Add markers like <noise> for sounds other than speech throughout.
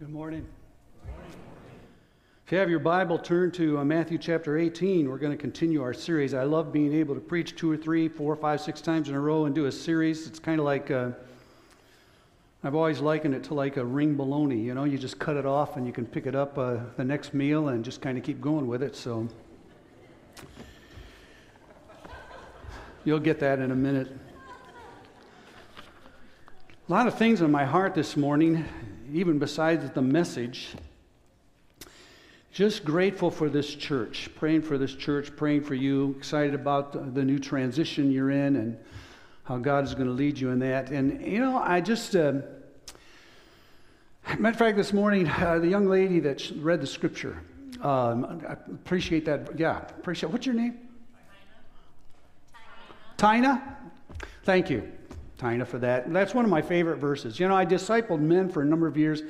Good morning. If you have your Bible, turn to uh, Matthew chapter 18. We're going to continue our series. I love being able to preach two or three, four, five, six times in a row and do a series. It's kind of like, uh, I've always likened it to like a ring bologna. You know, you just cut it off and you can pick it up uh, the next meal and just kind of keep going with it. So you'll get that in a minute. A lot of things in my heart this morning, even besides the message. Just grateful for this church, praying for this church, praying for you, excited about the new transition you're in and how God is going to lead you in that. And, you know, I just, uh, matter of fact, this morning, uh, the young lady that read the scripture, um, I appreciate that. Yeah, appreciate What's your name? Tina. Tina? Thank you. Tina, for that. That's one of my favorite verses. You know, I discipled men for a number of years,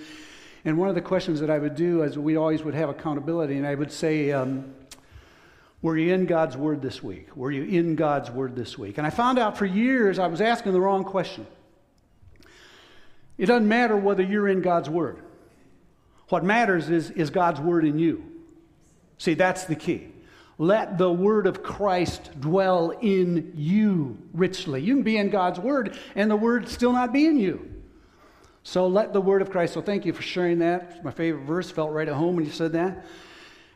and one of the questions that I would do is we always would have accountability, and I would say, um, Were you in God's Word this week? Were you in God's Word this week? And I found out for years I was asking the wrong question. It doesn't matter whether you're in God's Word. What matters is, is God's Word in you. See, that's the key. Let the word of Christ dwell in you richly. You can be in God's word and the word still not be in you. So let the word of Christ. So thank you for sharing that. It's my favorite verse. Felt right at home when you said that.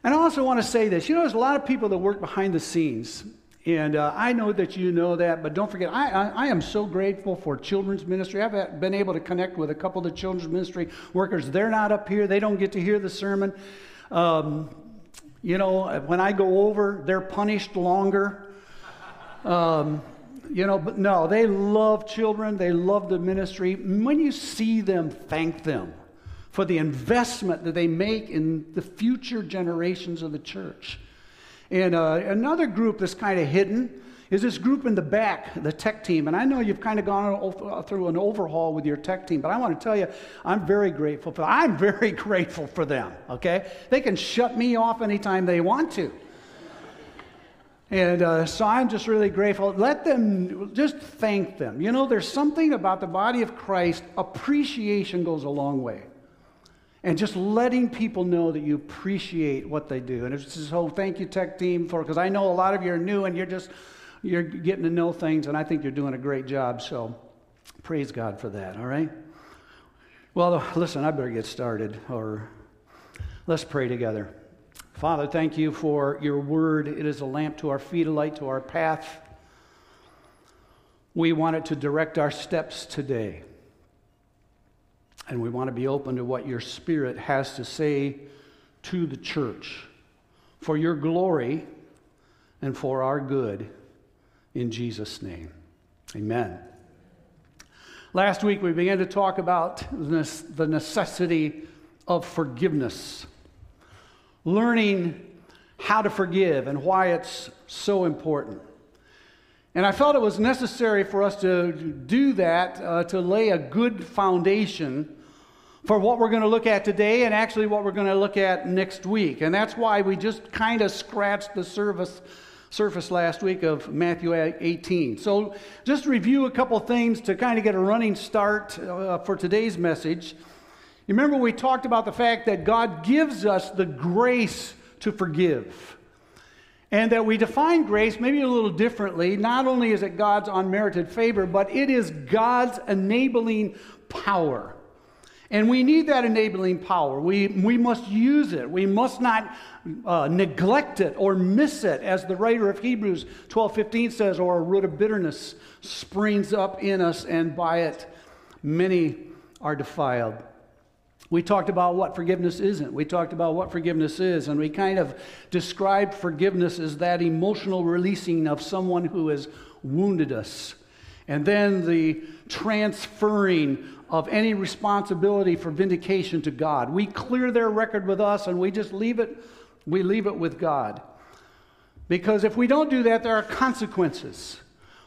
And I also want to say this. You know, there's a lot of people that work behind the scenes. And uh, I know that you know that, but don't forget, I, I, I, am so grateful for children's ministry. I've been able to connect with a couple of the children's ministry workers. They're not up here, they don't get to hear the sermon. Um, you know, when I go over, they're punished longer. Um, you know, but no, they love children, they love the ministry. When you see them, thank them for the investment that they make in the future generations of the church. And uh, another group that's kind of hidden is this group in the back, the tech team. And I know you've kind of gone through an overhaul with your tech team, but I want to tell you, I'm very grateful for I'm <laughs> very grateful for them, okay? They can shut me off anytime they want to. And uh, so I'm just really grateful. Let them, just thank them. You know, there's something about the body of Christ, appreciation goes a long way. And just letting people know that you appreciate what they do. And it's just, oh, thank you, tech team, for, because I know a lot of you are new and you're just you're getting to know things, and I think you're doing a great job. So praise God for that, all right? Well, listen, I better get started, or let's pray together. Father, thank you for your word. It is a lamp to our feet, a light to our path. We want it to direct our steps today. And we want to be open to what your Spirit has to say to the church for your glory and for our good in Jesus' name. Amen. Last week, we began to talk about the necessity of forgiveness, learning how to forgive and why it's so important. And I felt it was necessary for us to do that uh, to lay a good foundation for what we're going to look at today and actually what we're going to look at next week. And that's why we just kind of scratched the surface surface last week of Matthew 18. So, just review a couple things to kind of get a running start uh, for today's message. You remember we talked about the fact that God gives us the grace to forgive. And that we define grace maybe a little differently. Not only is it God's unmerited favor, but it is God's enabling power. And we need that enabling power. We, we must use it. We must not uh, neglect it or miss it, as the writer of Hebrews 12:15 says, or a root of bitterness springs up in us, and by it many are defiled. We talked about what forgiveness isn't. We talked about what forgiveness is, and we kind of described forgiveness as that emotional releasing of someone who has wounded us. And then the transferring of any responsibility for vindication to God. We clear their record with us and we just leave it, we leave it with God. Because if we don't do that, there are consequences.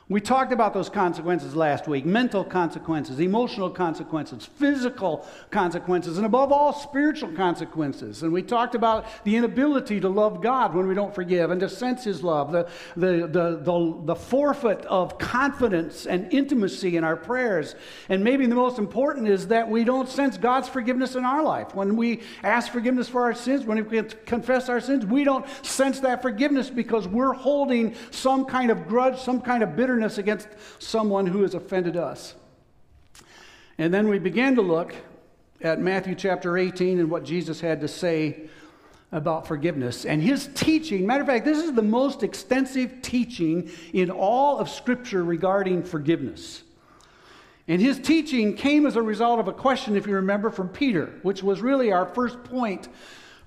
We talked about those consequences last week mental consequences, emotional consequences, physical consequences, and above all, spiritual consequences. And we talked about the inability to love God when we don't forgive and to sense His love, the, the, the, the, the forfeit of confidence and intimacy in our prayers. And maybe the most important is that we don't sense God's forgiveness in our life. When we ask forgiveness for our sins, when we confess our sins, we don't sense that forgiveness because we're holding some kind of grudge, some kind of bitterness bitterness against someone who has offended us. And then we began to look at Matthew chapter 18 and what Jesus had to say about forgiveness. And his teaching, matter of fact, this is the most extensive teaching in all of Scripture regarding forgiveness. And his teaching came as a result of a question, if you remember, from Peter, which was really our first point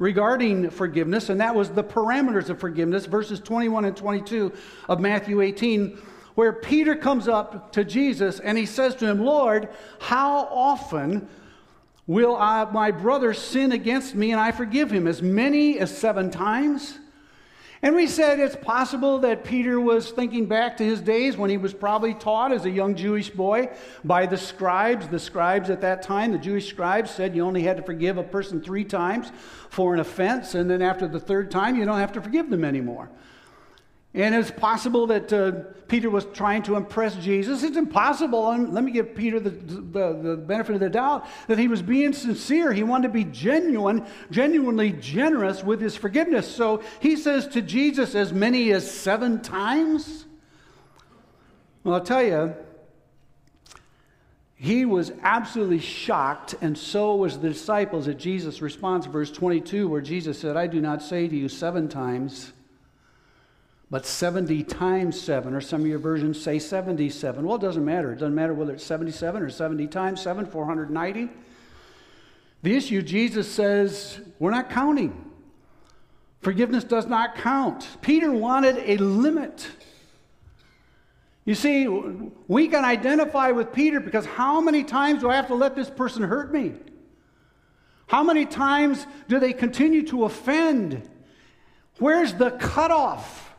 regarding forgiveness, and that was the parameters of forgiveness, verses 21 and 22 of Matthew 18, where Peter comes up to Jesus and he says to him, Lord, how often will I, my brother sin against me and I forgive him? As many as seven times? And we said it's possible that Peter was thinking back to his days when he was probably taught as a young Jewish boy by the scribes. The scribes at that time, the Jewish scribes, said you only had to forgive a person three times for an offense, and then after the third time, you don't have to forgive them anymore. And it's possible that uh, Peter was trying to impress Jesus. It's impossible, and let me give Peter the, the, the, benefit of the doubt, that he was being sincere. He wanted to be genuine, genuinely generous with his forgiveness. So he says to Jesus, as many as seven times. Well, I'll tell you, he was absolutely shocked, and so was the disciples at Jesus' response, verse 22, where Jesus said, I do not say to you seven times but 70 times 7, or some of your versions say 77. Well, it doesn't matter. It doesn't matter whether it's 77 or 70 times 7, 490. The issue, Jesus says, we're not counting. Forgiveness does not count. Peter wanted a limit. You see, we can identify with Peter because how many times do I have to let this person hurt me? How many times do they continue to offend? Where's the cutoff?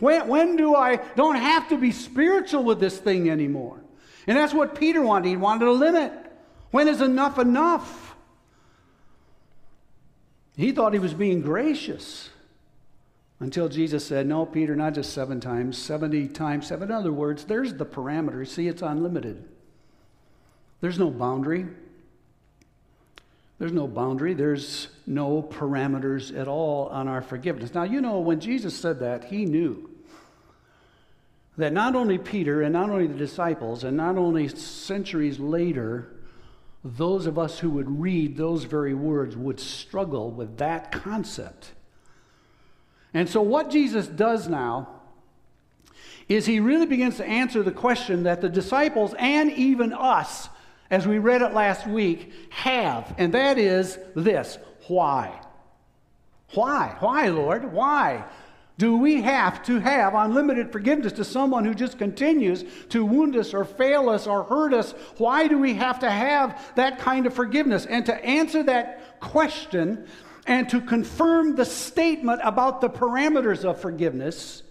When, when do I don't have to be spiritual with this thing anymore? And that's what Peter wanted. He wanted a limit. When is enough enough? He thought he was being gracious until Jesus said, No, Peter, not just seven times, 70 times seven. In other words, there's the parameter. See, it's unlimited. There's no boundary. There's no boundary. There's no parameters at all on our forgiveness. Now, you know, when Jesus said that, he knew that not only Peter and not only the disciples, and not only centuries later, those of us who would read those very words would struggle with that concept. And so, what Jesus does now is he really begins to answer the question that the disciples and even us, as we read it last week, have, and that is this why? Why? Why, Lord? Why? Do we have to have unlimited forgiveness to someone who just continues to wound us or fail us or hurt us? Why do we have to have that kind of forgiveness? And to answer that question and to confirm the statement about the parameters of forgiveness,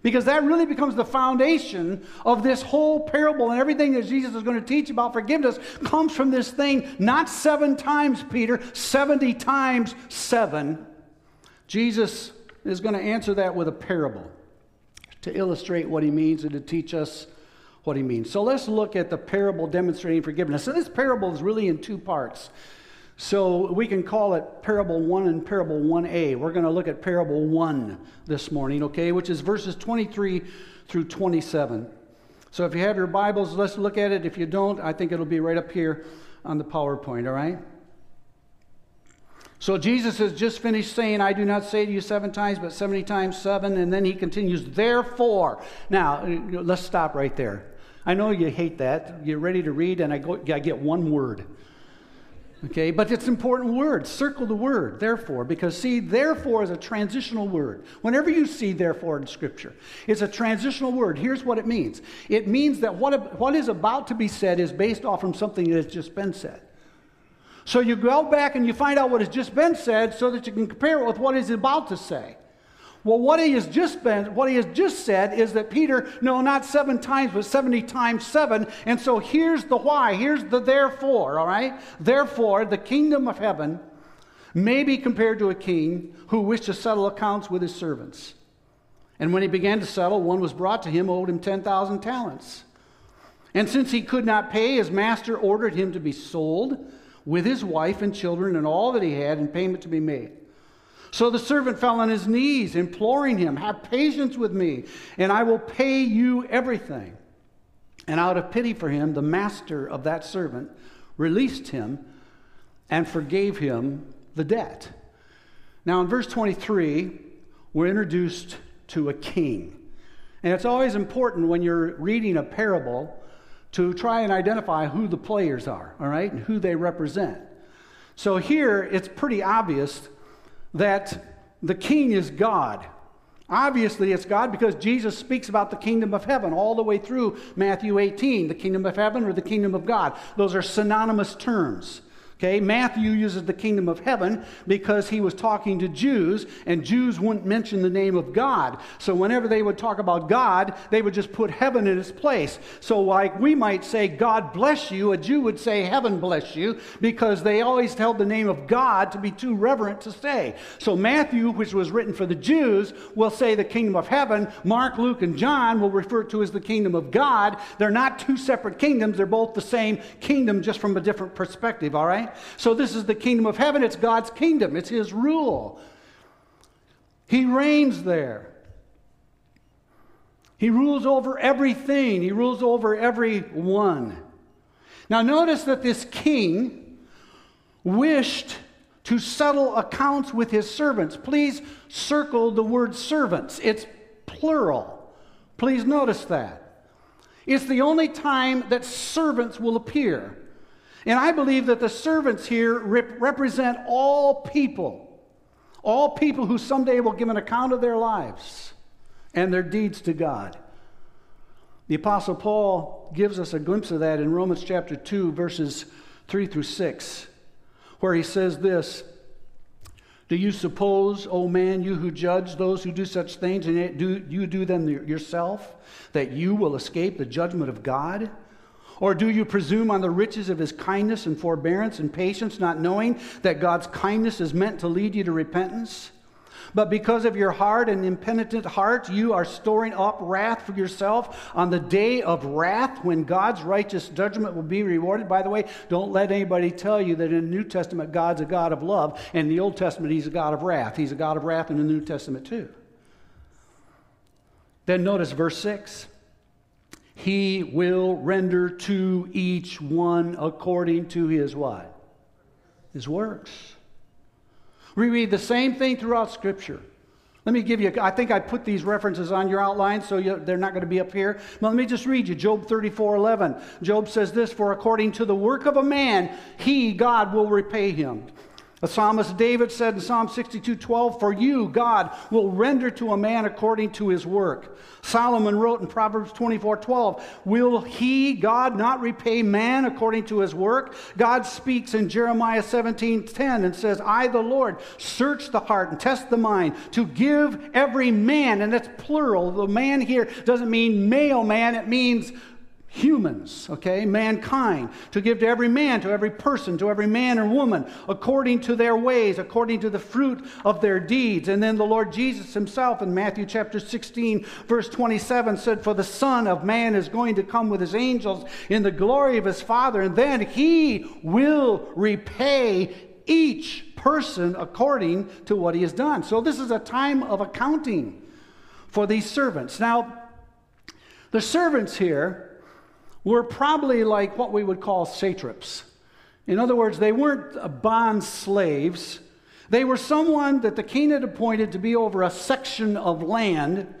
because that really becomes the foundation of this whole parable and everything that Jesus is going to teach about forgiveness comes from this thing, not seven times, Peter, 70 times seven. Jesus is going to answer that with a parable to illustrate what he means and to teach us what he means. So let's look at the parable demonstrating forgiveness. So this parable is really in two parts. So we can call it parable 1 and parable 1a. We're going to look at parable 1 this morning, okay, which is verses 23 through 27. So if you have your Bibles, let's look at it. If you don't, I think it'll be right up here on the PowerPoint, all right? So Jesus has just finished saying, I do not say to you seven times, but 70 times seven. And then he continues, therefore. Now, uh, let's stop right there. I know you hate that. You're ready to read, and I, go, I get one word. Okay, but it's an important word. Circle the word, therefore, because see, therefore is a transitional word. Whenever you see therefore in Scripture, it's a transitional word. Here's what it means it means that what, what is about to be said is based off from something that has just been said. So you go back and you find out what has just been said so that you can compare it with what he's about to say. Well, what he has just been, what he has just said is that Peter, no, not seven times, but 70 times seven. And so here's the why. Here's the therefore, all right? Therefore, the kingdom of heaven may be compared to a king who wished to settle accounts with his servants. And when he began to settle, one was brought to him, owed him 10,000 talents. And since he could not pay, his master ordered him to be sold with his wife and children and all that he had, and payment to be made. So the servant fell on his knees, imploring him, Have patience with me, and I will pay you everything. And out of pity for him, the master of that servant released him and forgave him the debt. Now, in verse 23, we're introduced to a king. And it's always important when you're reading a parable to try and identify who the players are, all right, and who they represent. So here it's pretty obvious that the king is God. Obviously, it's God because Jesus speaks about the kingdom of heaven all the way through Matthew 18, the kingdom of heaven or the kingdom of God. Those are synonymous terms. Okay, Matthew uses the kingdom of heaven because he was talking to Jews, and Jews wouldn't mention the name of God. So whenever they would talk about God, they would just put heaven in its place. So, like we might say, God bless you, a Jew would say, Heaven bless you, because they always held the name of God to be too reverent to say. So, Matthew, which was written for the Jews, will say the kingdom of heaven. Mark, Luke, and John will refer to as the kingdom of God. They're not two separate kingdoms, they're both the same kingdom, just from a different perspective, all right? So, this is the kingdom of heaven. It's God's kingdom, it's His rule. He reigns there. He rules over everything, He rules over everyone. Now, notice that this king wished to settle accounts with his servants. Please circle the word servants, it's plural. Please notice that. It's the only time that servants will appear. And I believe that the servants here rep- represent all people, all people who someday will give an account of their lives and their deeds to God. The Apostle Paul gives us a glimpse of that in Romans chapter 2, verses 3 through 6, where he says this Do you suppose, O man, you who judge those who do such things, and do you do them yourself, that you will escape the judgment of God? Or do you presume on the riches of his kindness and forbearance and patience, not knowing that God's kindness is meant to lead you to repentance? But because of your hard and impenitent heart, you are storing up wrath for yourself on the day of wrath when God's righteous judgment will be rewarded. By the way, don't let anybody tell you that in the New Testament, God's a God of love, and in the Old Testament, He's a God of wrath. He's a God of wrath in the New Testament, too. Then notice verse 6 he will render to each one according to his what? His works. We read the same thing throughout Scripture. Let me give you, I think I put these references on your outline, so you, they're not going to be up here. But let me just read you Job 34 11. Job says this For according to the work of a man, he, God, will repay him. The psalmist David said in Psalm 62 12, For you, God, will render to a man according to his work. Solomon wrote in Proverbs 24 12, Will he, God, not repay man according to his work? God speaks in Jeremiah 17 10 and says, I, the Lord, search the heart and test the mind to give every man, and that's plural. The man here doesn't mean male man, it means humans, okay, mankind, to give to every man, to every person, to every man or woman, according to their ways, according to the fruit of their deeds. And then the Lord Jesus himself in Matthew chapter 16, verse 27 said, For the Son of Man is going to come with his angels in the glory of his Father, and then he will repay each person according to what he has done. So this is a time of accounting for these servants. Now, the servants here were probably like what we would call satraps. In other words, they weren't bond slaves. They were someone that the king had appointed to be over a section of land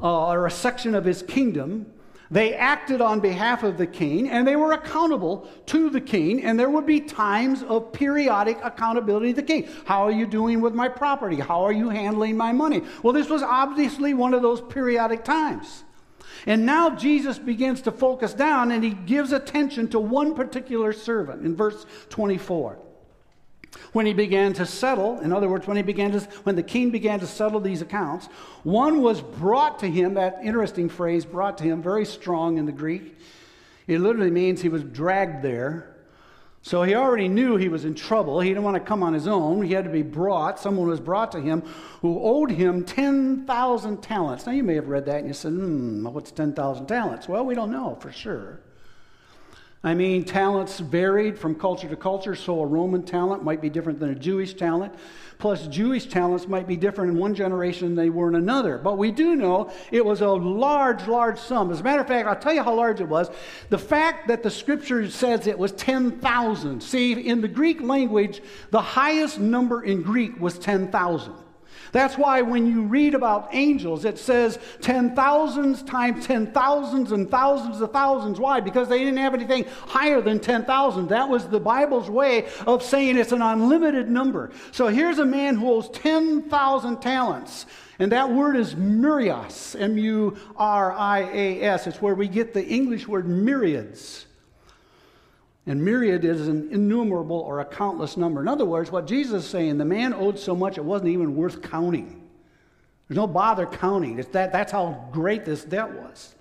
uh, or a section of his kingdom. They acted on behalf of the king and they were accountable to the king, and there would be times of periodic accountability to the king. How are you doing with my property? How are you handling my money? Well, this was obviously one of those periodic times. And now Jesus begins to focus down and he gives attention to one particular servant in verse 24. when he began to settle, in other words, when he began to, when the king began to settle these accounts, one was brought to him, that interesting phrase, brought to him, very strong in the Greek. It literally means he was dragged there. So he already knew he was in trouble. He didn't want to come on his own. He had to be brought. Someone was brought to him who owed him 10,000 talents. Now, you may have read that and you said, hmm, what's 10,000 talents? Well, we don't know for sure. I mean, talents varied from culture to culture, so a Roman talent might be different than a Jewish talent. Plus, Jewish talents might be different in one generation than they were in another. But we do know it was a large, large sum. As a matter of fact, I'll tell you how large it was. The fact that the scripture says it was 10,000. See, in the Greek language, the highest number in Greek was 10,000. That's why when you read about angels, it says ten thousands times ten thousands and thousands of thousands. Why? Because they didn't have anything higher than 10,000. That was the Bible's way of saying it's an unlimited number. So here's a man who owes 10,000 talents. And that word is myrias, M U R I A S. It's where we get the English word myriads. And myriad is an innumerable or a countless number. In other words, what Jesus is saying, the man owed so much it wasn't even worth counting. There's no bother counting. It's that, that's how great this debt was.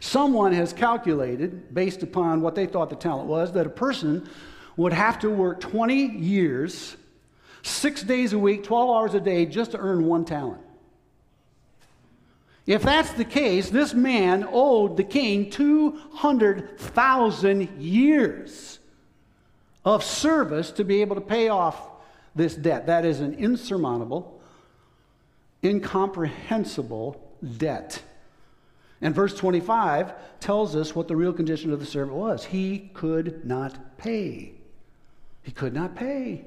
Someone has calculated, based upon what they thought the talent was, that a person would have to work 20 years, six days a week, 12 hours a day, just to earn one talent. If that's the case, this man owed the king 200,000 years of service to be able to pay off this debt. That is an insurmountable, incomprehensible debt. And verse 25 tells us what the real condition of the servant was. He could not pay. He could not pay.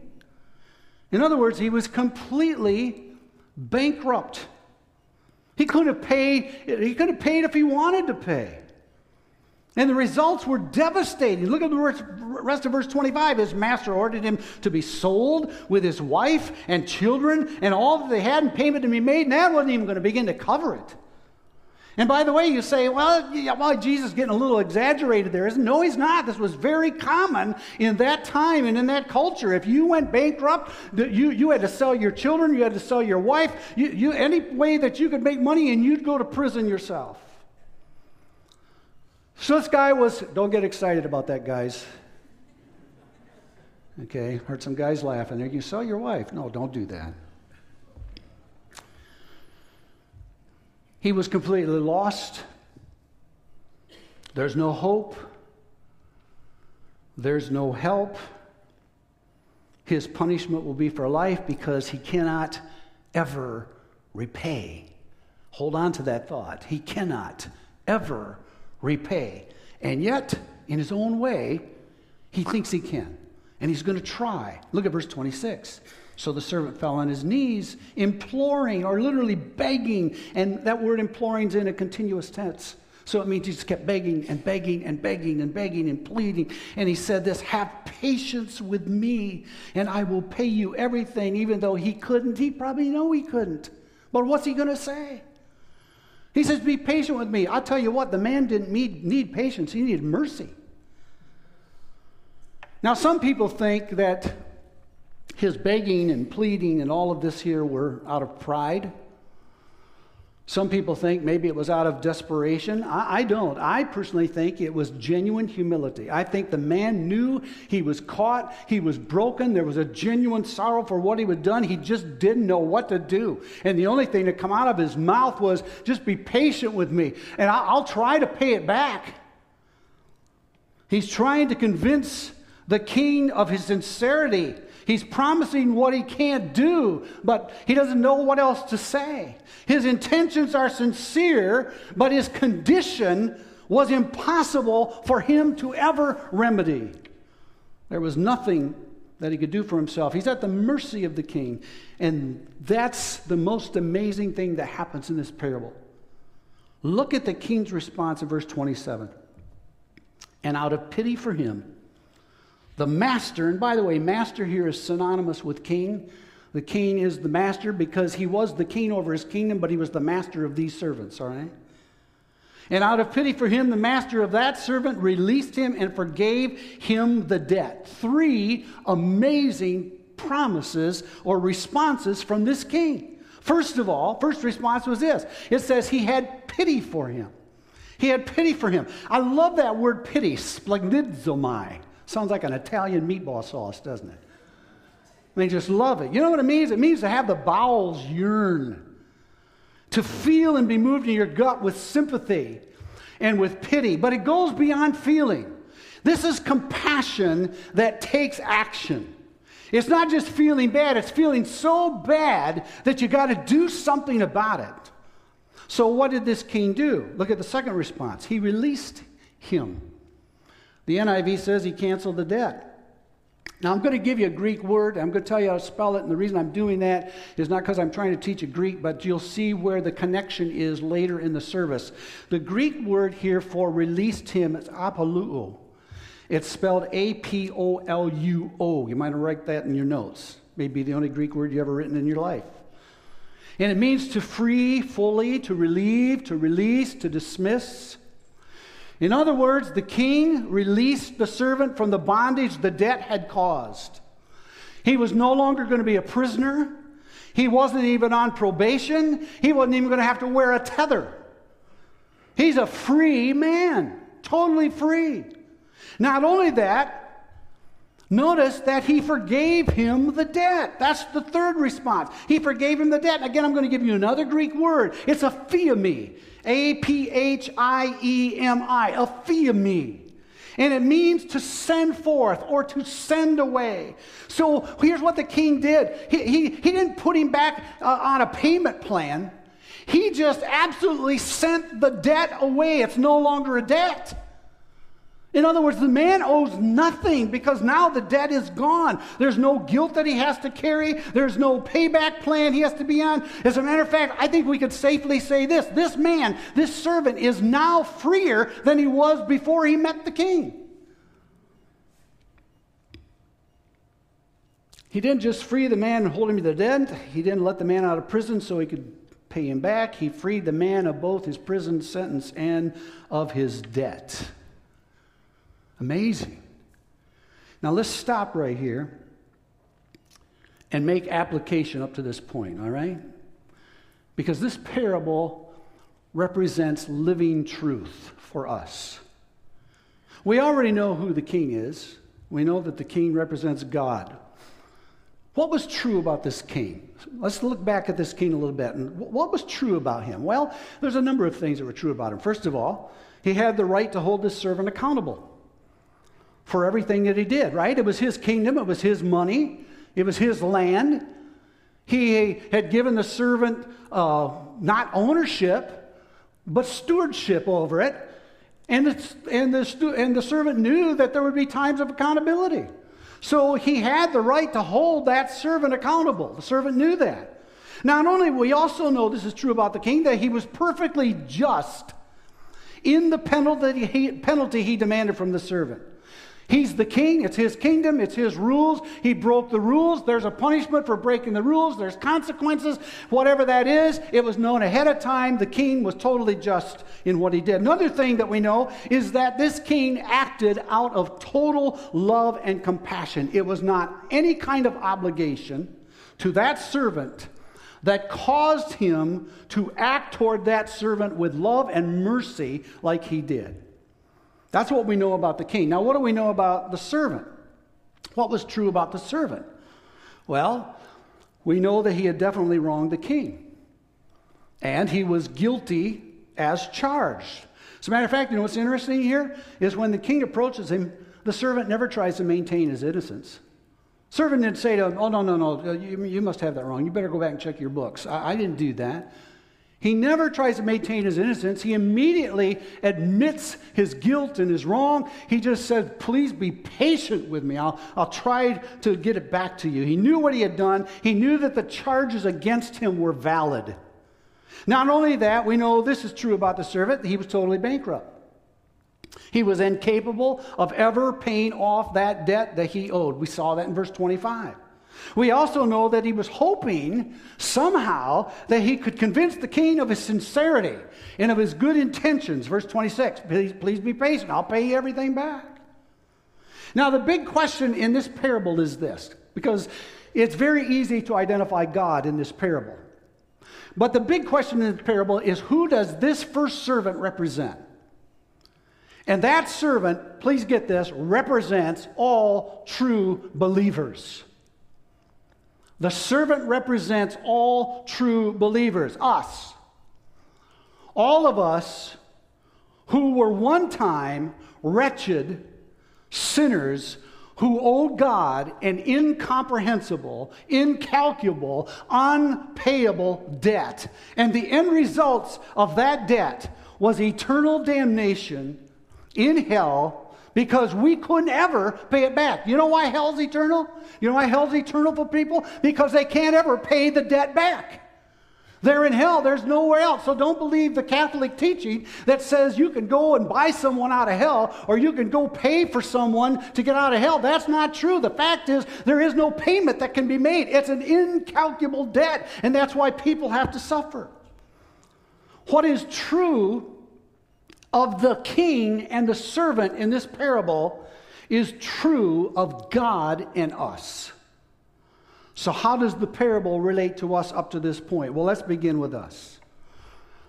In other words, he was completely bankrupt. He couldn't have paid, he could have paid if he wanted to pay. And the results were devastating. Look at the rest of verse 25. His master ordered him to be sold with his wife and children and all that they had, in payment to be made, and that wasn't even going to begin to cover it. And by the way, you say, well, yeah, well, Jesus is getting a little exaggerated there. Isn't? No, he's not. This was very common in that time and in that culture. If you went bankrupt, you, you had to sell your children, you had to sell your wife, you, you, any way that you could make money, and you'd go to prison yourself. So this guy was, don't get excited about that, guys. Okay, heard some guys laughing there. You sell your wife. No, don't do that. He was completely lost. There's no hope. There's no help. His punishment will be for life because he cannot ever repay. Hold on to that thought. He cannot ever repay. And yet, in his own way, he thinks he can. And he's going to try. Look at verse 26. So the servant fell on his knees, imploring or literally begging. And that word imploring is in a continuous tense. So it means he just kept begging and begging and begging and begging and pleading. And he said this Have patience with me, and I will pay you everything, even though he couldn't. He probably know he couldn't. But what's he going to say? He says, Be patient with me. I'll tell you what, the man didn't need, need patience, he needed mercy. Now, some people think that his begging and pleading and all of this here were out of pride. Some people think maybe it was out of desperation. I, I, don't. I personally think it was genuine humility. I think the man knew he was caught, he was broken, there was a genuine sorrow for what he had done. He just didn't know what to do. And the only thing to come out of his mouth was, just be patient with me, and I, I'll try to pay it back. He's trying to convince the king of his sincerity He's promising what he can't do, but he doesn't know what else to say. His intentions are sincere, but his condition was impossible for him to ever remedy. There was nothing that he could do for himself. He's at the mercy of the king. And that's the most amazing thing that happens in this parable. Look at the king's response in verse 27. And out of pity for him, the master, and by the way, master here is synonymous with king. The king is the master because he was the king over his kingdom, but he was the master of these servants, all right? And out of pity for him, the master of that servant released him and forgave him the debt. Three amazing promises or responses from this king. First of all, first response was this it says he had pity for him. He had pity for him. I love that word pity, splagnidzomai. Sounds like an Italian meatball sauce, doesn't it? Mean, just love it. You know what it means? It means to have the bowels yearn to feel and be moved in your gut with sympathy and with pity. But it goes beyond feeling. This is compassion that takes action. It's not just feeling bad, it's feeling so bad that you got to do something about it. So, what did this king do? Look at the second response. He released him. The NIV says he canceled the debt. Now, I'm going to give you a Greek word. I'm going to tell you how to spell it. And the reason I'm doing that is not because I'm trying to teach a Greek, but you'll see where the connection is later in the service. The Greek word here for released him is apoluo. It's spelled A P O L U O. You might write that in your notes. Maybe the only Greek word you ever written in your life. And it means to free fully, to relieve, to release, to dismiss. In other words, the king released the servant from the bondage the debt had caused. He was no longer going to be a prisoner. He wasn't even on probation. He wasn't even going to have to wear a tether. He's a free man, totally free. Not only that, Notice that he forgave him the debt. That's the third response. He forgave him the debt. Again, I'm going to give you another Greek word. It's aphiemi. A P H I E M I. Aphiemi. And it means to send forth or to send away. So here's what the king did he, he, he didn't put him back uh, on a payment plan, he just absolutely sent the debt away. It's no longer a debt. In other words, the man owes nothing because now the debt is gone. There's no guilt that he has to carry, there's no payback plan he has to be on. As a matter of fact, I think we could safely say this this man, this servant, is now freer than he was before he met the king. He didn't just free the man and hold him to the debt. He didn't let the man out of prison so he could pay him back. He freed the man of both his prison sentence and of his debt. Amazing. Now let's stop right here and make application up to this point, all right? Because this parable represents living truth for us. We already know who the king is. We know that the king represents God. What was true about this king? Let's look back at this king a little bit. And what was true about him? Well, there's a number of things that were true about him. First of all, he had the right to hold his servant accountable for everything that he did, right? It was his kingdom, it was his money, it was his land. He had given the servant uh, not ownership, but stewardship over it. And, the, and, the, and the servant knew that there would be times of accountability. So he had the right to hold that servant accountable. The servant knew that. Not only, we also know this is true about the king, that he was perfectly just in the penalty he, penalty he demanded from the servant. He's the king. It's his kingdom. It's his rules. He broke the rules. There's a punishment for breaking the rules. There's consequences. Whatever that is, it was known ahead of time. The king was totally just in what he did. Another thing that we know is that this king acted out of total love and compassion. It was not any kind of obligation to that servant that caused him to act toward that servant with love and mercy like he did. That's what we know about the king. Now, what do we know about the servant? What was true about the servant? Well, we know that he had definitely wronged the king. And he was guilty as charged. As a matter of fact, you know what's interesting here? Is when the king approaches him, the servant never tries to maintain his innocence. Servant didn't say to him, Oh, no, no, no, you, you must have that wrong. You better go back and check your books. I, I didn't do that. He never tries to maintain his innocence. He immediately admits his guilt and his wrong. He just says, Please be patient with me. I'll, I'll try to get it back to you. He knew what he had done, he knew that the charges against him were valid. Not only that, we know this is true about the servant, he was totally bankrupt. He was incapable of ever paying off that debt that he owed. We saw that in verse 25. We also know that he was hoping somehow that he could convince the king of his sincerity and of his good intentions. Verse 26 Please, please be patient, I'll pay you everything back. Now, the big question in this parable is this because it's very easy to identify God in this parable. But the big question in the parable is who does this first servant represent? And that servant, please get this, represents all true believers. The servant represents all true believers, us. All of us who were one time wretched sinners who owed God an incomprehensible, incalculable, unpayable debt. And the end results of that debt was eternal damnation in hell because we couldn't ever pay it back. You know why hell's eternal? You know why hell's eternal for people? Because they can't ever pay the debt back. They're in hell. There's nowhere else. So don't believe the Catholic teaching that says you can go and buy someone out of hell or you can go pay for someone to get out of hell. That's not true. The fact is, there is no payment that can be made. It's an incalculable debt, and that's why people have to suffer. What is true of the king and the servant in this parable is true of God and us. So, how does the parable relate to us up to this point? Well, let's begin with us.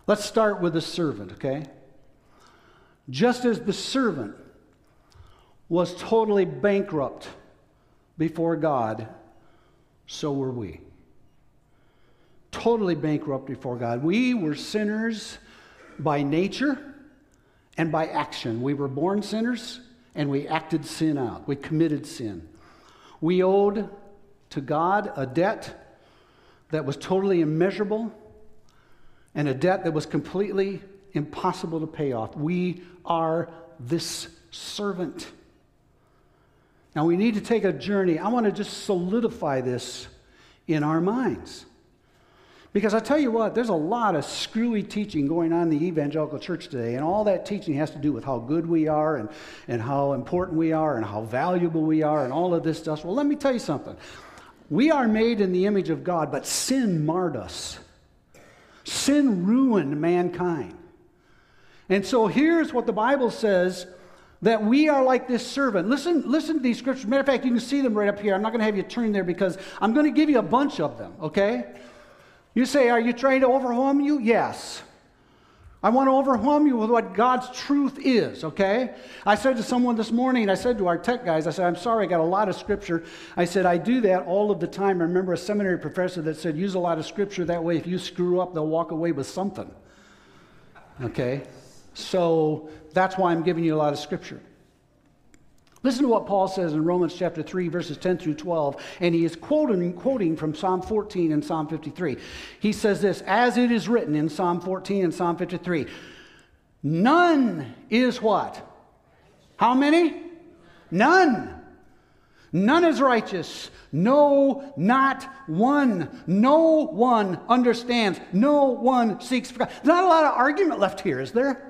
Let's start with the servant, okay? Just as the servant was totally bankrupt before God, so were we. Totally bankrupt before God. We were sinners by nature and by action. We were born sinners and we acted sin out. We committed sin. We owed to God a debt that was totally immeasurable and a debt that was completely impossible to pay off. We are this servant. Now we need to take a journey. I want to just solidify this in our minds. Because I tell you what, there's a lot of screwy teaching going on in the evangelical church today, and all that teaching has to do with how good we are and, and how important we are and how valuable we are and all of this stuff. Well, let me tell you something. We are made in the image of God, but sin marred us. Sin ruined mankind. And so here's what the Bible says that we are like this servant. Listen, listen to these scriptures. Matter of fact, you can see them right up here. I'm not going to have you turn there because I'm going to give you a bunch of them, okay? You say, Are you trying to overwhelm you? Yes. I want to overwhelm you with what God's truth is, okay? I said to someone this morning, I said to our tech guys, I said, I'm sorry, I got a lot of scripture. I said, I do that all of the time. I remember a seminary professor that said, use a lot of scripture. That way, if you screw up, they'll walk away with something. Okay? So that's why I'm giving you a lot of scripture. Listen to what Paul says in Romans chapter 3, verses 10 through 12, and he is quoting, quoting from Psalm 14 and Psalm 53. He says this As it is written in Psalm 14 and Psalm 53, none is what? How many? None. None is righteous. No, not one. No one understands. No one seeks for God. Not a lot of argument left here, is there?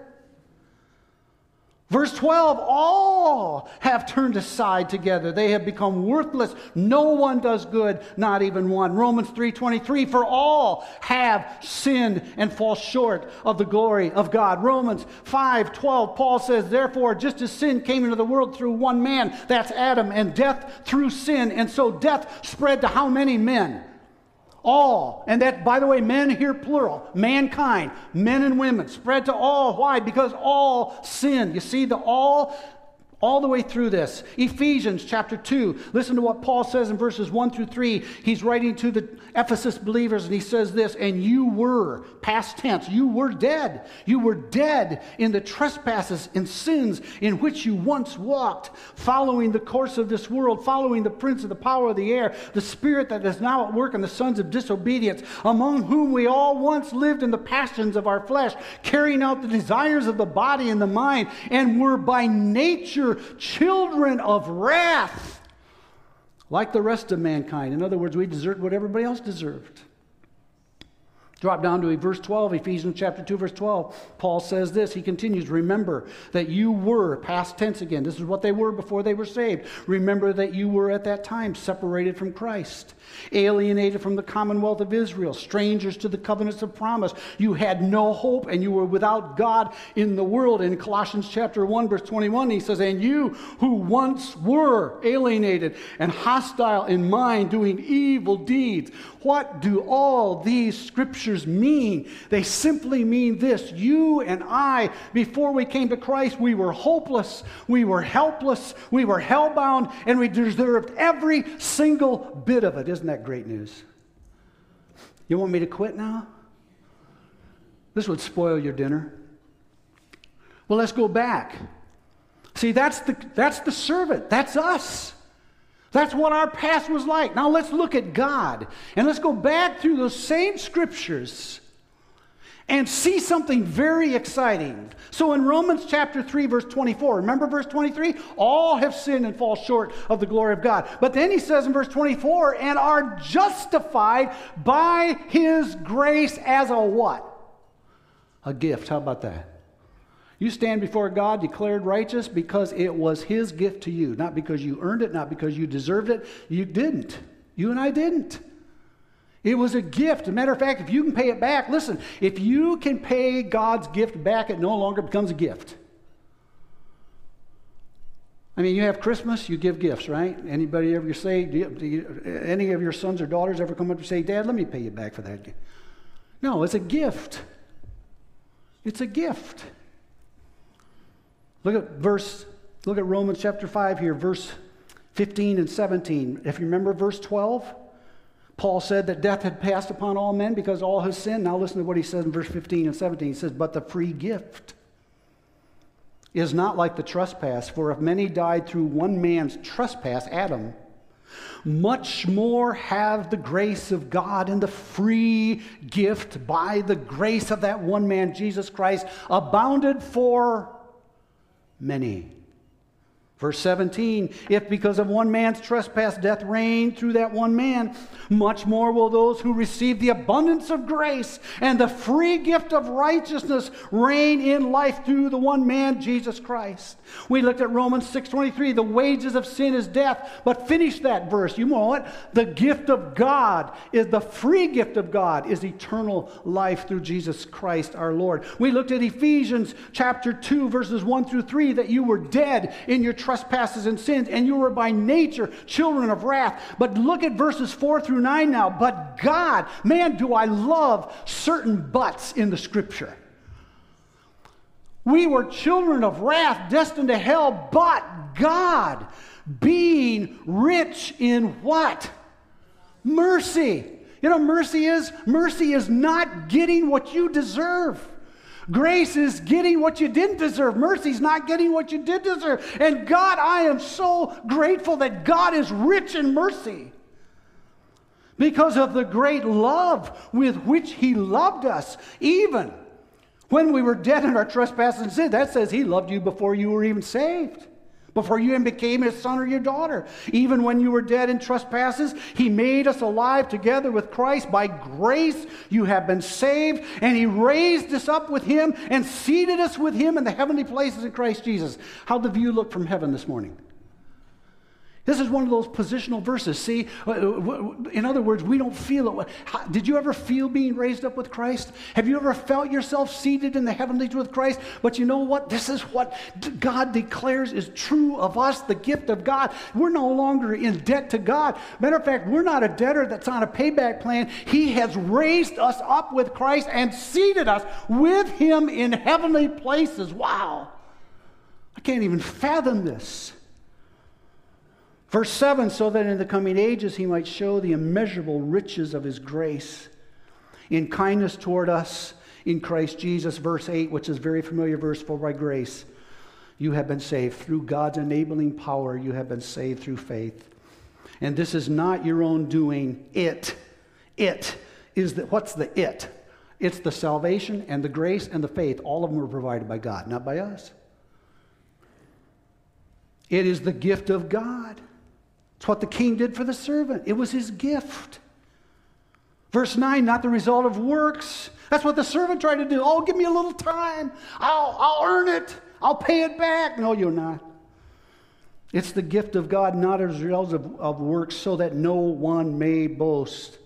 Verse 12, all have turned aside together. They have become worthless. No one does good, not even one. Romans 3:23, for all have sinned and fall short of the glory of God. Romans 5:12, Paul says, therefore, just as sin came into the world through one man, that's Adam, and death through sin, and so death spread to how many men? All. And that, by the way, men here plural, mankind, men and women, spread to all. Why? Because all sin. You see the all all the way through this. Ephesians chapter 2. Listen to what Paul says in verses 1 through 3. He's writing to the Ephesus believers and he says this, and you were, past tense, you were dead. You were dead in the trespasses and sins in which you once walked, following the course of this world, following the prince of the power of the air, the spirit that is now at work in the sons of disobedience, among whom we all once lived in the passions of our flesh, carrying out the desires of the body and the mind, and were by nature children of wrath, like the rest of mankind. In other words, we deserved what everybody else deserved. Drop down to verse 12, Ephesians chapter 2, verse 12. Paul says this. He continues, Remember that you were, past tense again, this is what they were before they were saved. Remember that you were at that time separated from Christ, alienated from the commonwealth of Israel, strangers to the covenants of promise. You had no hope and you were without God in the world. In Colossians chapter 1, verse 21, he says, And you who once were alienated and hostile in mind, doing evil deeds, what do all these scriptures scriptures mean. They simply mean this you and I, before we came to Christ, we were hopeless, we were helpless, we were hellbound, and we deserved every single bit of it. Isn't that great news? You want me to quit now? This would spoil your dinner. Well, let's go back. See, that's the, that's the servant. That's us. That's what our past was like. Now let's look at God and let's go back through those same scriptures and see something very exciting. So in Romans chapter 3, verse 24, remember verse 23? All have sinned and fall short of the glory of God. But then he says in verse 24, and are justified by his grace as a what? A gift. How about that? You stand before God declared righteous because it was His gift to you, not because you earned it, not because you deserved it. You didn't. You and I didn't. It was a gift. As a matter of fact, if you can pay it back, listen, if you can pay God's gift back, it no longer becomes a gift. I mean, you have Christmas, you give gifts, right? Anybody ever say, do you, do you, any of your sons or daughters ever come up and say, Dad, let me pay you back for that? No, it's a gift. It's a gift. Look at verse, look at Romans chapter 5 here, verse 15 and 17. If you remember verse 12, Paul said that death had passed upon all men because all have sinned. Now listen to what he says in verse 15 and 17. He says, But the free gift is not like the trespass, for if many died through one man's trespass, Adam, much more have the grace of God and the free gift by the grace of that one man, Jesus Christ, abounded for many. Verse 17, if because of one man's trespass death reigned through that one man, much more will those who receive the abundance of grace and the free gift of righteousness reign in life through the one man, Jesus Christ. We looked at Romans 6.23, the wages of sin is death, but finish that verse. You know what? The gift of God is the free gift of God is eternal life through Jesus Christ our Lord. We looked at Ephesians chapter 2, verses 1 through 3, that you were dead in your trespasses and sins, and you were by nature children of wrath. But look at verses 4 through 9 now. But God, man, do I love certain buts in the scripture. We were children of wrath, destined to hell, but God, being rich in what? Mercy. You know, mercy is mercy is not getting what you deserve. Grace is getting what you didn't deserve. Mercy is not getting what you did deserve. And God, I am so grateful that God is rich in mercy because of the great love with which He loved us, even when we were dead in our trespasses and sin. That says He loved you before you were even saved before you even became his son or your daughter. Even when you were dead in trespasses, he made us alive together with Christ. By grace, you have been saved, and he raised us up with him and seated us with him in the heavenly places in Christ Jesus. How the view look from heaven this morning? This is one of those positional verses. See, uh, in other words, we don't feel it. Did you ever feel being raised up with Christ? Have you ever felt yourself seated in the heavenlies with Christ? But you know what? This is what God declares is true of us, the gift of God. We're no longer in debt to God. Matter of fact, we're not a debtor that's on a payback plan. He has raised us up with Christ and seated us with Him in heavenly places. Wow. I can't even fathom this. Verse 7 so that in the coming ages he might show the immeasurable riches of his grace in kindness toward us in Christ Jesus. Verse 8, which is very familiar verse, for by grace you have been saved. Through God's enabling power, you have been saved through faith. And this is not your own doing. It, it is the, what's the it? It's the salvation and the grace and the faith. All of them were provided by God, not by us. It is the gift of God. It's what the king did for the servant, it was his gift. Verse 9, not the result of works. That's what the servant tried to do. Oh, give me a little time. I'll, I'll earn it. I'll pay it back. No, you're not. It's the gift of God, not as a result of, of works, so that no one may boast.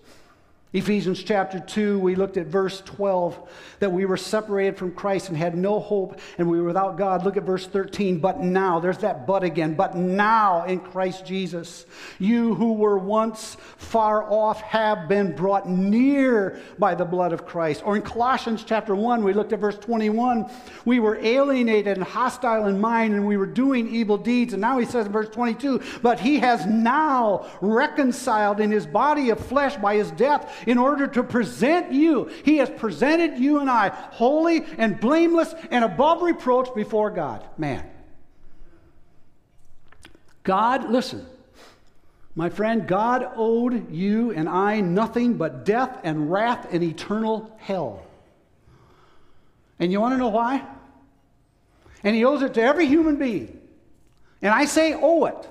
Ephesians chapter 2, we looked at verse 12 that we were separated from Christ and had no hope and we were without God. Look at verse 13. But now, there's that but again, but now in Christ Jesus, you who were once far off have been brought near by the blood of Christ. Or in Colossians chapter 1, we looked at verse 21. We were alienated and hostile in mind and we were doing evil deeds. And now he says in verse 22, but he has now reconciled in his body of flesh by his death in order to present you. He has presented you and I holy and blameless and above reproach before God. Man. God, listen, my friend, God owed you and I nothing but death and wrath and eternal hell. And you want to know why? And He owes it to every human being. And I say owe it.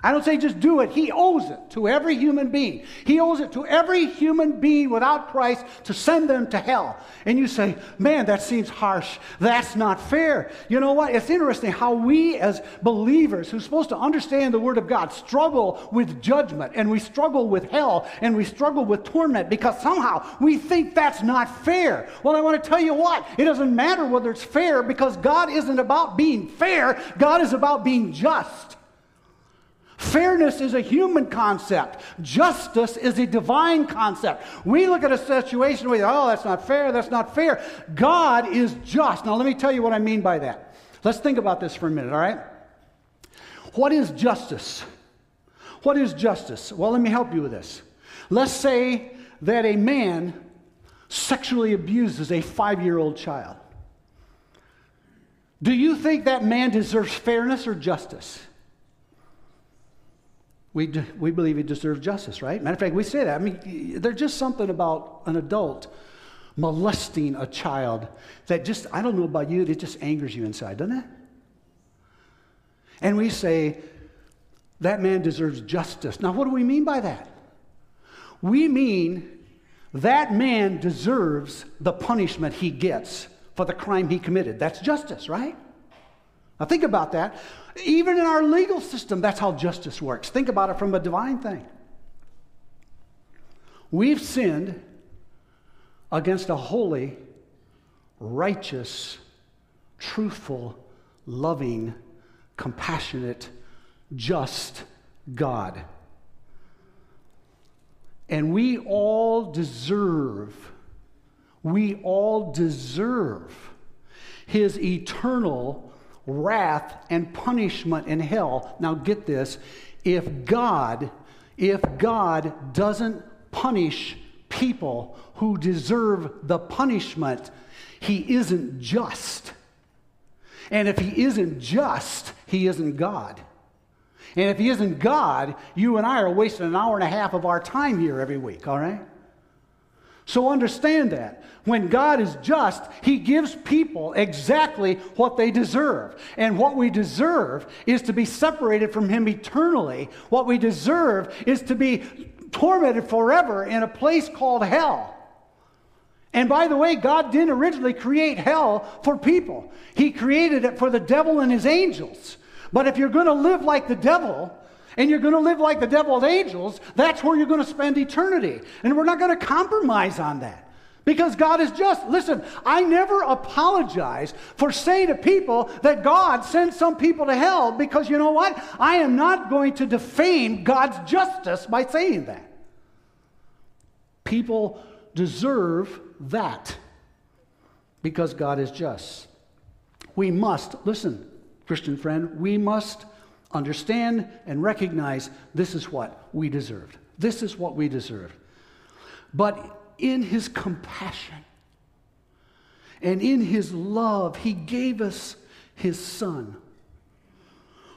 I don't say just do it. He owes it to every human being. He owes it to every human being without Christ to send them to hell. And you say, man, that seems harsh. That's not fair. You know what? It's interesting how we, as believers who're supposed to understand the Word of God, struggle with judgment and we struggle with hell and we struggle with torment because somehow we think that's not fair. Well, I want to tell you what. It doesn't matter whether it's fair because God isn't about being fair, God is about being just. Fairness is a human concept. Justice is a divine concept. We look at a situation where, oh, that's not fair, that's not fair. God is just. Now, let me tell you what I mean by that. Let's think about this for a minute, all right? What is justice? What is justice? Well, let me help you with this. Let's say that a man sexually abuses a five year old child. Do you think that man deserves fairness or justice? We, we believe he deserves justice, right? Matter of fact, we say that. I mean, there's just something about an adult molesting a child that just, I don't know about you, it just angers you inside, doesn't it? And we say, that man deserves justice. Now, what do we mean by that? We mean that man deserves the punishment he gets for the crime he committed. That's justice, right? Now, think about that. Even in our legal system, that's how justice works. Think about it from a divine thing. We've sinned against a holy, righteous, truthful, loving, compassionate, just God. And we all deserve, we all deserve his eternal wrath and punishment in hell. Now get this, if God if God doesn't punish people who deserve the punishment, he isn't just. And if he isn't just, he isn't God. And if he isn't God, you and I are wasting an hour and a half of our time here every week, all right? So understand that. When God is just, He gives people exactly what they deserve. And what we deserve is to be separated from Him eternally. What we deserve is to be tormented forever in a place called hell. And by the way, God didn't originally create hell for people, He created it for the devil and his angels. But if you're going to live like the devil, and you're going to live like the devil's angels, that's where you're going to spend eternity. And we're not going to compromise on that. Because God is just. Listen, I never apologize for saying to people that God sends some people to hell because you know what? I am not going to defame God's justice by saying that. People deserve that because God is just. We must, listen, Christian friend, we must understand and recognize this is what we deserved. This is what we deserved. But in his compassion and in his love, he gave us his son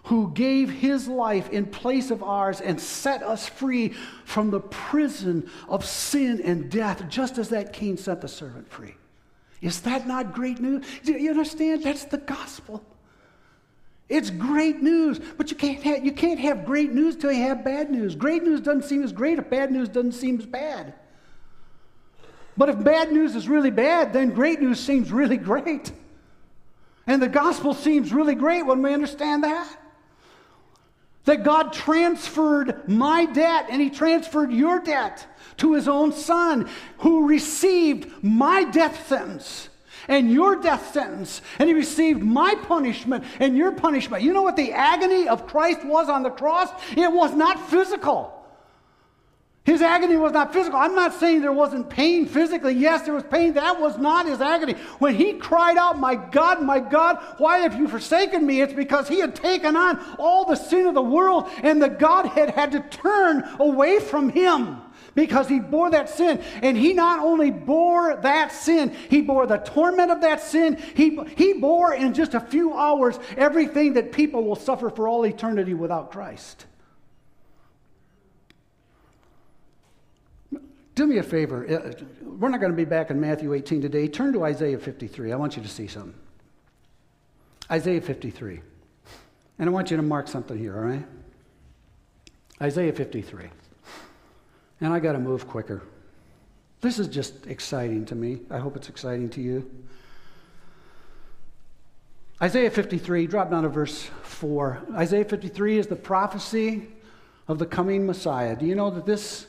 who gave his life in place of ours and set us free from the prison of sin and death, just as that king set the servant free. Is that not great news? Do you understand? That's the gospel. It's great news, but you can't have, you can't have great news till you have bad news. Great news doesn't seem as great if bad news doesn't seem as bad. But if bad news is really bad, then great news seems really great. And the gospel seems really great when we understand that. That God transferred my debt and He transferred your debt to His own Son, who received my death sentence and your death sentence, and He received my punishment and your punishment. You know what the agony of Christ was on the cross? It was not physical. His agony was not physical. I'm not saying there wasn't pain physically. Yes, there was pain. That was not his agony. When he cried out, My God, my God, why have you forsaken me? It's because he had taken on all the sin of the world, and the Godhead had to turn away from him because he bore that sin. And he not only bore that sin, he bore the torment of that sin. He, he bore in just a few hours everything that people will suffer for all eternity without Christ. Do me a favor. Uh, we're not going to be back in Matthew 18 today. Turn to Isaiah 53. I want you to see something. Isaiah 53. And I want you to mark something here, all right? Isaiah 53. And I got to move quicker. This is just exciting to me. I hope it's exciting to you. Isaiah 53, drop down to verse 4. Isaiah 53 is the prophecy of the coming Messiah. Do you know that this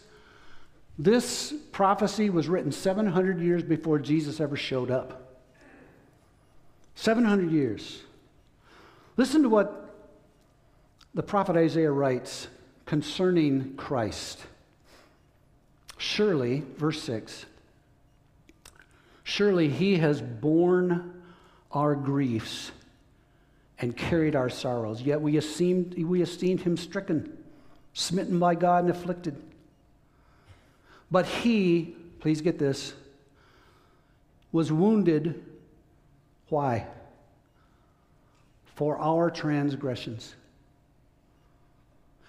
this prophecy was written 700 years before Jesus ever showed up. 700 years. Listen to what the prophet Isaiah writes concerning Christ. Surely, verse 6, surely he has borne our griefs and carried our sorrows, yet we esteemed, we esteemed him stricken, smitten by God, and afflicted. But he, please get this, was wounded. Why? For our transgressions.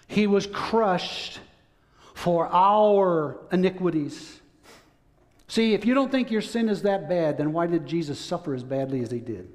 He was crushed for our iniquities. See, if you don't think your sin is that bad, then why did Jesus suffer as badly as he did?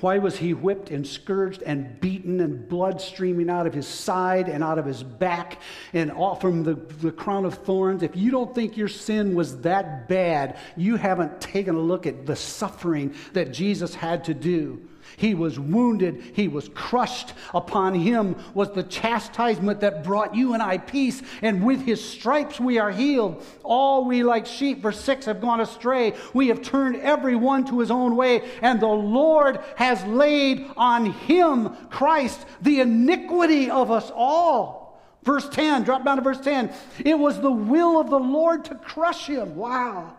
Why was he whipped and scourged and beaten and blood streaming out of his side and out of his back and off from the, the crown of thorns? If you don't think your sin was that bad, you haven't taken a look at the suffering that Jesus had to do he was wounded, he was crushed. Upon him was the chastisement that brought you and I peace, and with his stripes we are healed. All we like sheep, verse 6, have gone astray. We have turned every one to his own way, and the Lord has laid on him, Christ, the iniquity of us all. Verse 10, drop down to verse 10. It was the will of the Lord to crush him. Wow.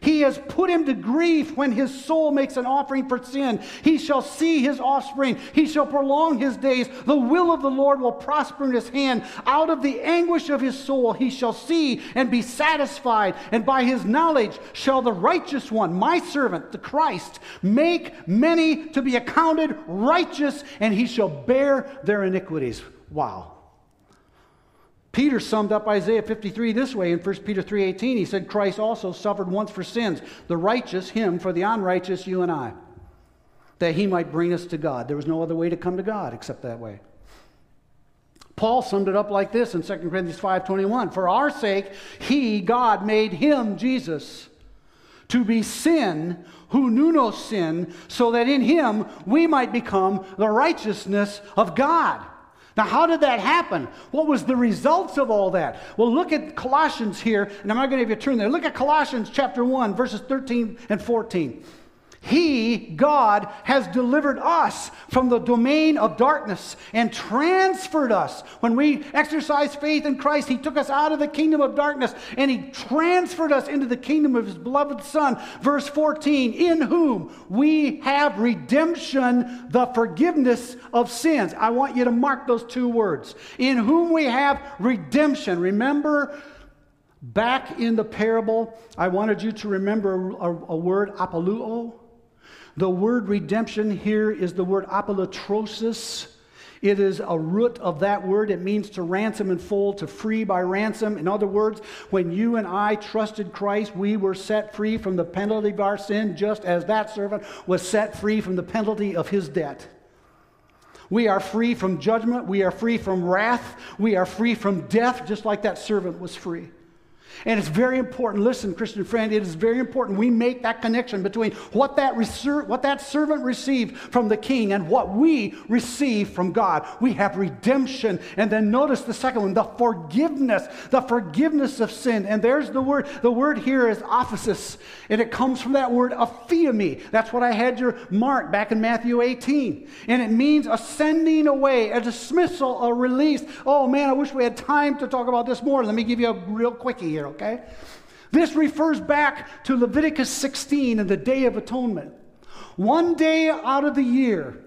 He has put him to grief when his soul makes an offering for sin. He shall see his offspring. He shall prolong his days. The will of the Lord will prosper in his hand. Out of the anguish of his soul he shall see and be satisfied. And by his knowledge shall the righteous one, my servant, the Christ, make many to be accounted righteous, and he shall bear their iniquities. Wow. Peter summed up Isaiah 53 this way in 1 Peter 3:18. He said Christ also suffered once for sins, the righteous him for the unrighteous you and I, that he might bring us to God. There was no other way to come to God except that way. Paul summed it up like this in 2 Corinthians 5:21, "For our sake he God made him Jesus to be sin who knew no sin, so that in him we might become the righteousness of God." Now, how did that happen? What was the results of all that? Well, look at Colossians here, and I'm not going to have you turn there. Look at Colossians chapter 1, verses 13 and 14. He, God, has delivered us from the domain of darkness and transferred us. When we exercise faith in Christ, He took us out of the kingdom of darkness and He transferred us into the kingdom of His beloved Son. Verse 14, in whom we have redemption, the forgiveness of sins. I want you to mark those two words. In whom we have redemption. Remember, back in the parable, I wanted you to remember a, a word, apoluo. The word redemption here is the word apolutrosis. It is a root of that word. It means to ransom in full, to free by ransom. In other words, when you and I trusted Christ, we were set free from the penalty of our sin, just as that servant was set free from the penalty of his debt. We are free from judgment. We are free from wrath. We are free from death, just like that servant was free. And it's very important. Listen, Christian friend, it is very important we make that connection between what that, reser- what that servant received from the king and what we receive from God. We have redemption. And then notice the second one, the forgiveness, the forgiveness of sin. And there's the word. The word here is aphesis, and it comes from that word aphiemi. That's what I had your mark back in Matthew 18. And it means a sending away, a dismissal, a release. Oh man, I wish we had time to talk about this more. Let me give you a real quickie here, okay? This refers back to Leviticus 16 and the Day of Atonement. One day out of the year,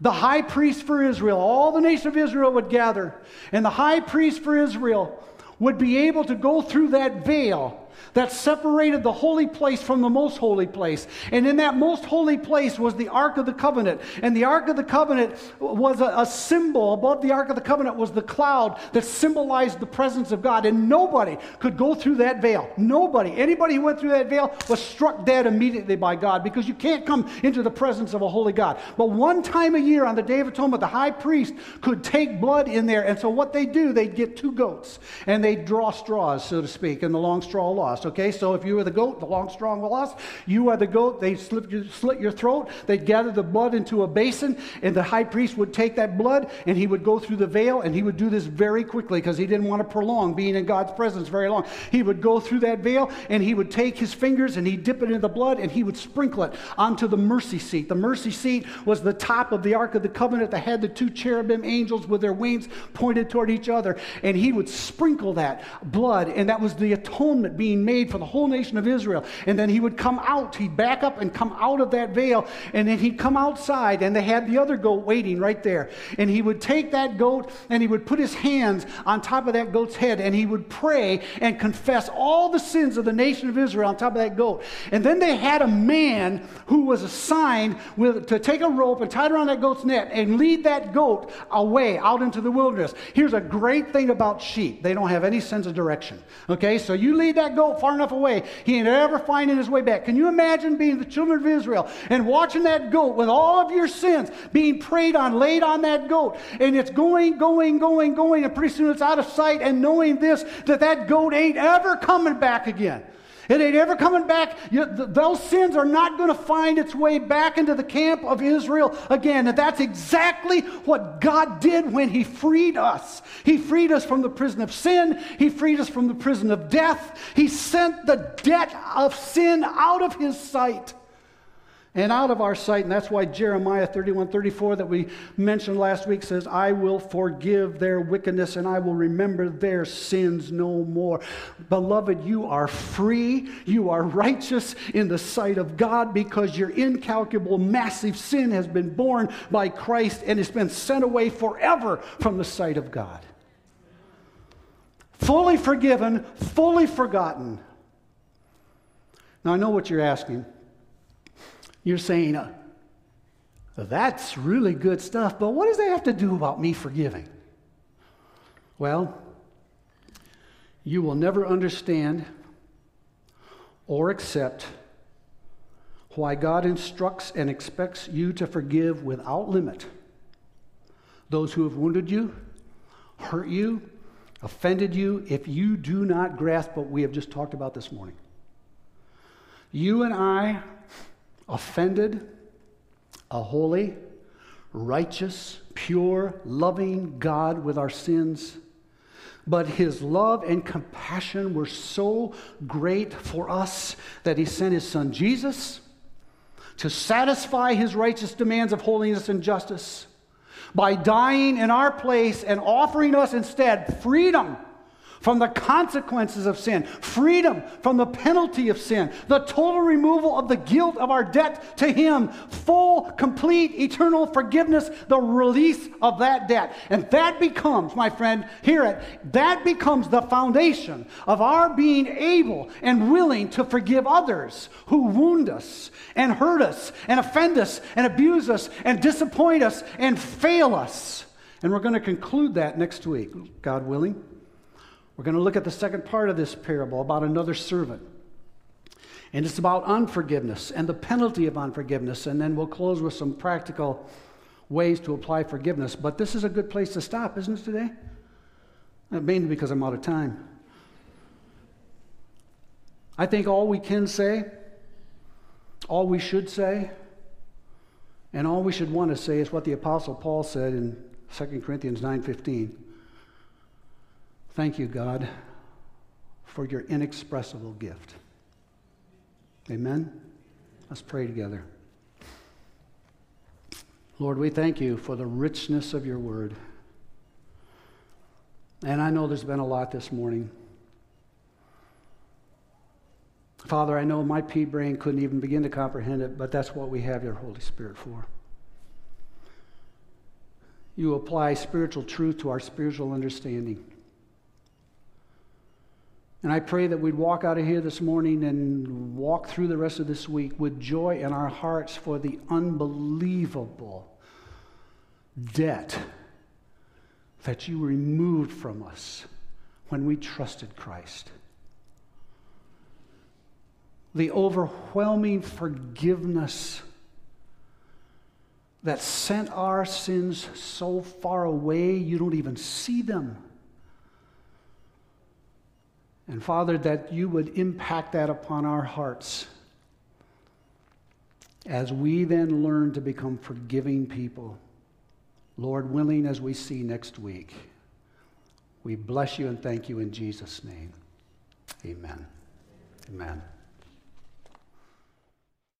the high priest for Israel, all the nation of Israel would gather, and the high priest for Israel would be able to go through that veil that separated the holy place from the most holy place. And in that most holy place was the Ark of the Covenant. And the Ark of the Covenant was a, a, symbol. Above the Ark of the Covenant was the cloud that symbolized the presence of God. And nobody could go through that veil. Nobody. Anybody who went through that veil was struck dead immediately by God because you can't come into the presence of a holy God. But one time a year on the Day of Atonement, the high priest could take blood in there. And so what they do, they'd get two goats and they'd draw straws, so to speak, and the long straw okay? So if you were the goat, the long, strong lost. You are the goat, they slit your, slit your throat. They'd gather the blood into a basin, and the high priest would take that blood and he would go through the veil, and he would do this very quickly because he didn't want to prolong being in God's presence very long. He would go through that veil and he would take his fingers and he'd dip it in the blood and he would sprinkle it onto the mercy seat. The mercy seat was the top of the Ark of the Covenant that had the two cherubim angels with their wings pointed toward each other, and he would sprinkle that blood, and that was the atonement being made made for the whole nation of Israel. And then he would come out, he'd back up and come out of that veil, and then he'd come outside, and they had the other goat waiting right there. And he would take that goat and he would put his hands on top of that goat's head, and he would pray and confess all the sins of the nation of Israel on top of that goat. And then they had a man who was assigned with, to take a rope and tie it around that goat's neck and lead that goat away out into the wilderness. Here's a great thing about sheep they don't have any sense of direction. Okay, so you lead that goat far enough away, he ain't ever finding his way back. Can you imagine being the children of Israel and watching that goat with all of your sins being preyed on, laid on that goat, and it's going, going, going, going, and pretty soon it's out of sight, and knowing this, that that goat ain't ever coming back again. It ain't ever coming back. Those sins are not going to find its way back into the camp of Israel again. And that's exactly what God did when He freed us. He freed us from the prison of sin, He freed us from the prison of death. He sent the debt of sin out of His sight and out of our sight. And that's why Jeremiah 31 34 that we mentioned last week says, I will forgive their wickedness and I will remember their sins no more. Beloved, you are free. You are righteous in the sight of God because your incalculable, massive sin has been borne by Christ and it's been sent away forever from the sight of God. Fully forgiven, fully forgotten. Now, I know what you're asking. You're saying, uh, that's really good stuff, but what does that have to do about me forgiving? Well, you will never understand or accept why God instructs and expects you to forgive without limit those who have wounded you, hurt you, offended you, if you do not grasp what we have just talked about this morning. You and I offended a holy, righteous, pure, loving God with our sins. But his love and compassion were so great for us that he sent his son Jesus to satisfy his righteous demands of holiness and justice by dying in our place and offering us instead freedom from the consequences of sin, freedom from the penalty of sin, the total removal of the guilt of our debt to Him, full, complete, eternal forgiveness, the release of that debt. And that becomes, my friend, hear it, that becomes the foundation of our being able and willing to forgive others who wound us and hurt us and offend us and abuse us and disappoint us and fail us. And we're going to conclude that next week, God willing. We're going to look at the second part of this parable about another servant. And it's about unforgiveness and the penalty of unforgiveness. And then we'll close with some practical ways to apply forgiveness. But this is a good place to stop, isn't it, today? Uh, mainly because I'm out of time. I think all we can say, all we should say, and all we should want to say is what the apostle Paul said in 2 Corinthians 9:15. Thank you, God, for your inexpressible gift. Amen. Let's pray together. Lord, we thank you for the richness of your word. And I know there's been a lot this morning. Father, I know my pea brain couldn't even begin to comprehend it, but that's what we have your Holy Spirit for. You apply spiritual truth to our spiritual understanding. And I pray that we'd walk out of here this morning and walk through the rest of this week with joy in our hearts for the unbelievable debt that you removed from us when we trusted Christ. The overwhelming forgiveness that sent our sins so far away you don't even see them. And Father, that you would impact that upon our hearts as we then learn to become forgiving people. Lord willing, as we see next week, we bless you and thank you in Jesus' name. Amen. Amen.